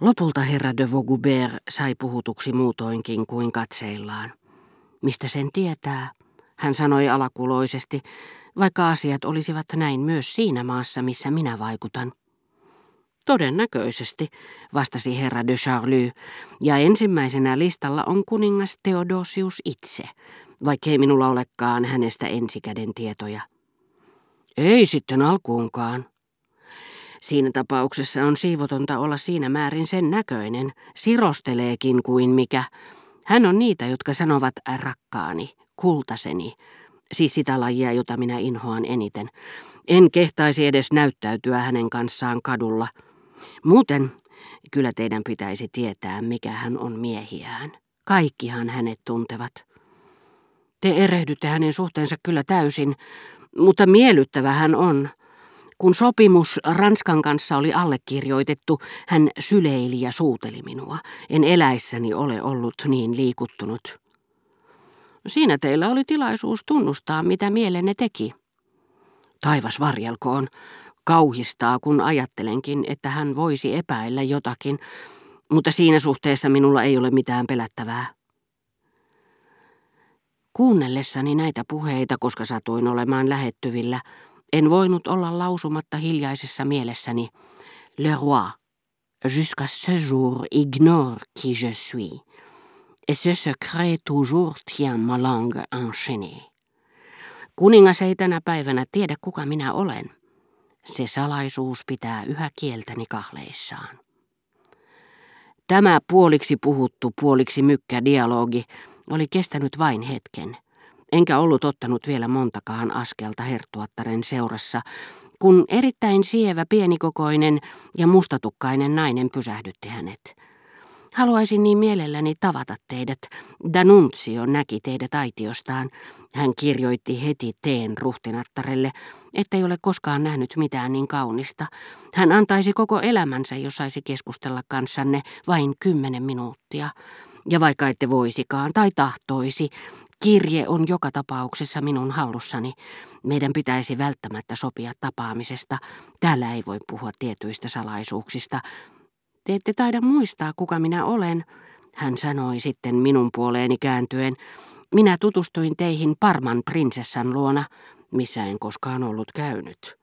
Lopulta herra de Vaugoubert sai puhutuksi muutoinkin kuin katseillaan. Mistä sen tietää, hän sanoi alakuloisesti, vaikka asiat olisivat näin myös siinä maassa, missä minä vaikutan. Todennäköisesti, vastasi herra de Charlie, ja ensimmäisenä listalla on kuningas Theodosius itse, vaikkei minulla olekaan hänestä ensikäden tietoja. Ei sitten alkuunkaan. Siinä tapauksessa on siivotonta olla siinä määrin sen näköinen, sirosteleekin kuin mikä. Hän on niitä, jotka sanovat rakkaani, kultaseni, siis sitä lajia, jota minä inhoan eniten. En kehtaisi edes näyttäytyä hänen kanssaan kadulla. Muuten kyllä teidän pitäisi tietää, mikä hän on miehiään. Kaikkihan hänet tuntevat. Te erehdytte hänen suhteensa kyllä täysin, mutta miellyttävä hän on. Kun sopimus Ranskan kanssa oli allekirjoitettu, hän syleili ja suuteli minua. En eläissäni ole ollut niin liikuttunut. Siinä teillä oli tilaisuus tunnustaa, mitä mielenne teki. Taivas varjelkoon. Kauhistaa, kun ajattelenkin, että hän voisi epäillä jotakin, mutta siinä suhteessa minulla ei ole mitään pelättävää. Kuunnellessani näitä puheita, koska satuin olemaan lähettyvillä, en voinut olla lausumatta hiljaisessa mielessäni. Le roi, jusqu'à ce jour, ignore qui je suis. Et ce secret toujours tient ma langue enchaînée. Kuningas ei tänä päivänä tiedä, kuka minä olen. Se salaisuus pitää yhä kieltäni kahleissaan. Tämä puoliksi puhuttu, puoliksi mykkä dialogi oli kestänyt vain hetken, enkä ollut ottanut vielä montakaan askelta herttuattaren seurassa, kun erittäin sievä, pienikokoinen ja mustatukkainen nainen pysähdytti hänet. Haluaisin niin mielelläni tavata teidät. Danuncio näki teidät aitiostaan. Hän kirjoitti heti teen ruhtinattarelle, ettei ole koskaan nähnyt mitään niin kaunista. Hän antaisi koko elämänsä, jos saisi keskustella kanssanne vain kymmenen minuuttia. Ja vaikka ette voisikaan tai tahtoisi, kirje on joka tapauksessa minun hallussani. Meidän pitäisi välttämättä sopia tapaamisesta. Täällä ei voi puhua tietyistä salaisuuksista. Te ette taida muistaa, kuka minä olen, hän sanoi sitten minun puoleeni kääntyen. Minä tutustuin teihin Parman prinsessan luona, missä en koskaan ollut käynyt.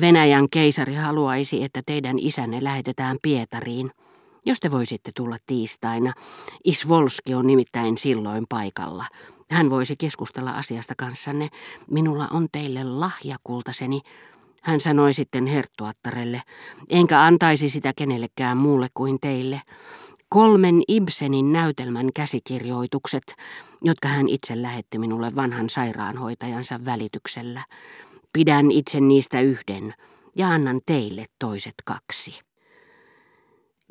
Venäjän keisari haluaisi, että teidän isänne lähetetään Pietariin. Jos te voisitte tulla tiistaina, Isvolski on nimittäin silloin paikalla. Hän voisi keskustella asiasta kanssanne. Minulla on teille lahjakultaseni. Hän sanoi sitten herttuattarelle, enkä antaisi sitä kenellekään muulle kuin teille. Kolmen Ibsenin näytelmän käsikirjoitukset, jotka hän itse lähetti minulle vanhan sairaanhoitajansa välityksellä. Pidän itse niistä yhden ja annan teille toiset kaksi.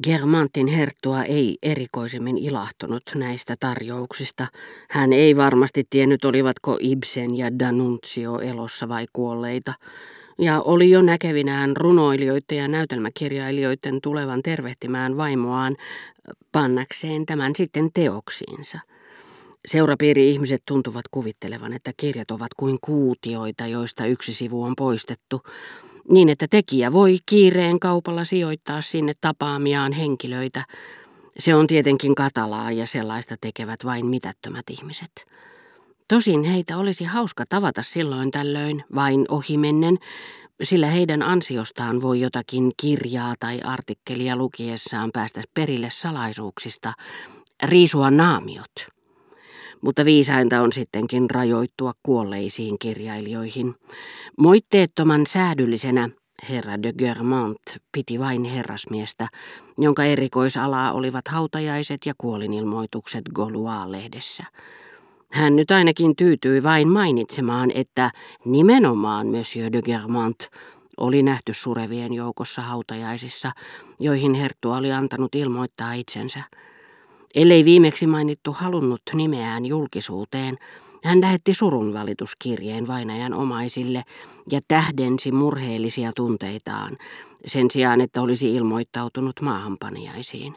Germantin herttua ei erikoisemmin ilahtunut näistä tarjouksista. Hän ei varmasti tiennyt, olivatko Ibsen ja Danuncio elossa vai kuolleita, ja oli jo näkevinään runoilijoiden ja näytelmäkirjailijoiden tulevan tervehtimään vaimoaan pannakseen tämän sitten teoksiinsa. Seurapiiri-ihmiset tuntuvat kuvittelevan, että kirjat ovat kuin kuutioita, joista yksi sivu on poistettu, niin että tekijä voi kiireen kaupalla sijoittaa sinne tapaamiaan henkilöitä. Se on tietenkin katalaa ja sellaista tekevät vain mitättömät ihmiset. Tosin heitä olisi hauska tavata silloin tällöin, vain ohimennen, sillä heidän ansiostaan voi jotakin kirjaa tai artikkelia lukiessaan päästä perille salaisuuksista, riisua naamiot. Mutta viisainta on sittenkin rajoittua kuolleisiin kirjailijoihin. Moitteettoman säädyllisenä herra de Germont piti vain herrasmiestä, jonka erikoisalaa olivat hautajaiset ja kuolinilmoitukset Gaulois-lehdessä. Hän nyt ainakin tyytyi vain mainitsemaan, että nimenomaan Monsieur de Germont oli nähty surevien joukossa hautajaisissa, joihin Herttu oli antanut ilmoittaa itsensä. Ellei viimeksi mainittu halunnut nimeään julkisuuteen, hän lähetti surunvalituskirjeen vainajan omaisille ja tähdensi murheellisia tunteitaan, sen sijaan että olisi ilmoittautunut maahanpaniaisiin.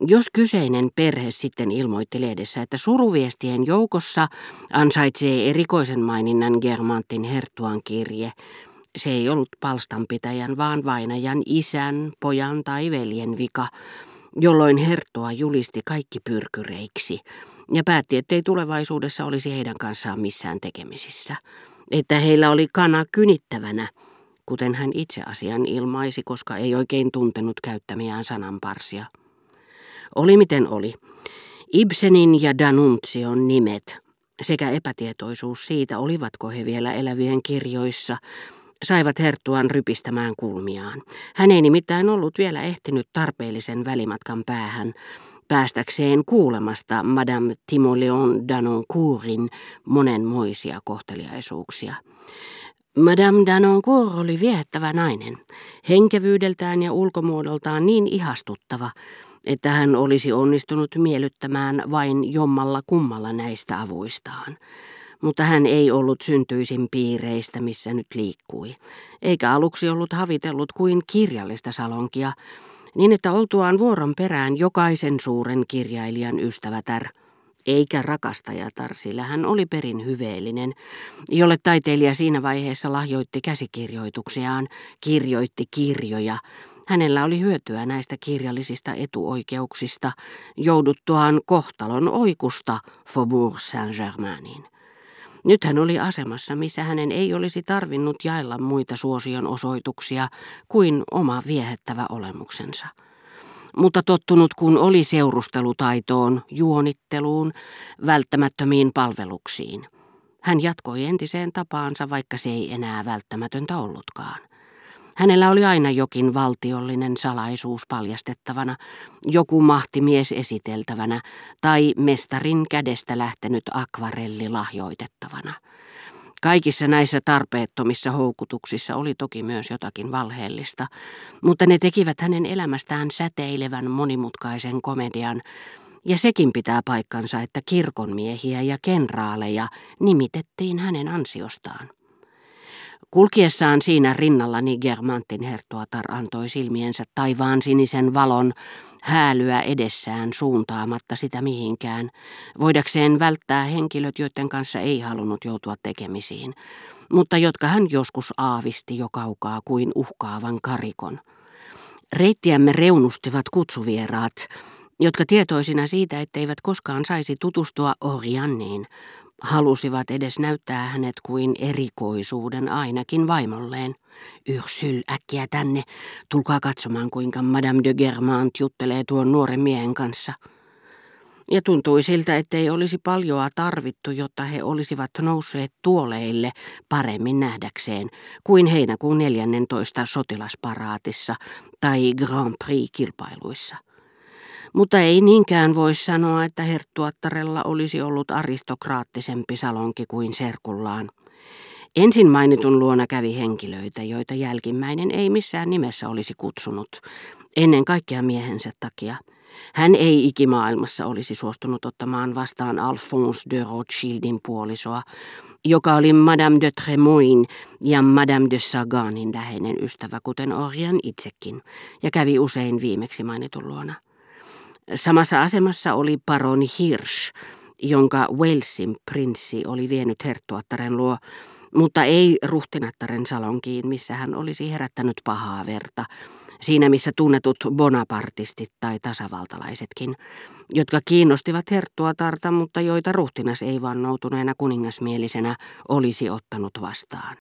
Jos kyseinen perhe sitten ilmoitti lehdessä, että suruviestien joukossa ansaitsee erikoisen maininnan Germantin herttuan kirje, Se ei ollut palstanpitäjän, vaan vainajan isän, pojan tai veljen vika, jolloin herttua julisti kaikki pyrkyreiksi ja päätti, ettei tulevaisuudessa olisi heidän kanssaan missään tekemisissä. Että heillä oli kana kynittävänä, kuten hän itse asian ilmaisi, koska ei oikein tuntenut käyttämiään sananparsia. Oli miten oli. Ibsenin ja Danuntsion nimet sekä epätietoisuus siitä, olivatko he vielä elävien kirjoissa, saivat Herttuan rypistämään kulmiaan. Hän ei nimittäin ollut vielä ehtinyt tarpeellisen välimatkan päähän, päästäkseen kuulemasta Madame Timoleon Danoncourtin monenmoisia kohteliaisuuksia. Madame Danoncourt oli viehättävä nainen, henkevyydeltään ja ulkomuodoltaan niin ihastuttava, että hän olisi onnistunut miellyttämään vain jommalla kummalla näistä avuistaan. Mutta hän ei ollut syntyisin piireistä, missä nyt liikkui, eikä aluksi ollut havitellut kuin kirjallista salonkia, niin että oltuaan vuoron perään jokaisen suuren kirjailijan ystävätär, eikä rakastajatar, sillä hän oli perin hyveellinen, jolle taiteilija siinä vaiheessa lahjoitti käsikirjoituksiaan, kirjoitti kirjoja, Hänellä oli hyötyä näistä kirjallisista etuoikeuksista jouduttuaan kohtalon oikusta Faubourg Saint-Germainiin. Nyt hän oli asemassa, missä hänen ei olisi tarvinnut jaella muita suosion osoituksia kuin oma viehättävä olemuksensa. Mutta tottunut kun oli seurustelutaitoon, juonitteluun, välttämättömiin palveluksiin. Hän jatkoi entiseen tapaansa, vaikka se ei enää välttämätöntä ollutkaan. Hänellä oli aina jokin valtiollinen salaisuus paljastettavana, joku mahtimies esiteltävänä tai mestarin kädestä lähtenyt akvarelli lahjoitettavana. Kaikissa näissä tarpeettomissa houkutuksissa oli toki myös jotakin valheellista, mutta ne tekivät hänen elämästään säteilevän monimutkaisen komedian, ja sekin pitää paikkansa, että kirkonmiehiä ja kenraaleja nimitettiin hänen ansiostaan. Kulkiessaan siinä rinnallani Germantin herttuatar antoi silmiensä taivaan sinisen valon häälyä edessään suuntaamatta sitä mihinkään, voidakseen välttää henkilöt, joiden kanssa ei halunnut joutua tekemisiin, mutta jotka hän joskus aavisti jo kaukaa kuin uhkaavan karikon. Reittiämme reunustivat kutsuvieraat, jotka tietoisina siitä, etteivät koskaan saisi tutustua Orianniin, halusivat edes näyttää hänet kuin erikoisuuden ainakin vaimolleen. Ursule, äkkiä tänne, tulkaa katsomaan kuinka Madame de Germant juttelee tuon nuoren miehen kanssa. Ja tuntui siltä, ettei olisi paljoa tarvittu, jotta he olisivat nousseet tuoleille paremmin nähdäkseen kuin heinäkuun 14 sotilasparaatissa tai Grand Prix-kilpailuissa. Mutta ei niinkään voi sanoa, että herttuattarella olisi ollut aristokraattisempi salonki kuin serkullaan. Ensin mainitun luona kävi henkilöitä, joita jälkimmäinen ei missään nimessä olisi kutsunut, ennen kaikkea miehensä takia. Hän ei ikimaailmassa olisi suostunut ottamaan vastaan Alphonse de Rothschildin puolisoa, joka oli Madame de Tremoin ja Madame de Saganin läheinen ystävä, kuten Orian itsekin, ja kävi usein viimeksi mainitun luona. Samassa asemassa oli paroni Hirsch, jonka Walesin prinssi oli vienyt herttuattaren luo, mutta ei ruhtinattaren salonkiin, missä hän olisi herättänyt pahaa verta, siinä missä tunnetut bonapartistit tai tasavaltalaisetkin, jotka kiinnostivat herttuatarta, mutta joita ruhtinas ei vannoutuneena kuningasmielisenä olisi ottanut vastaan.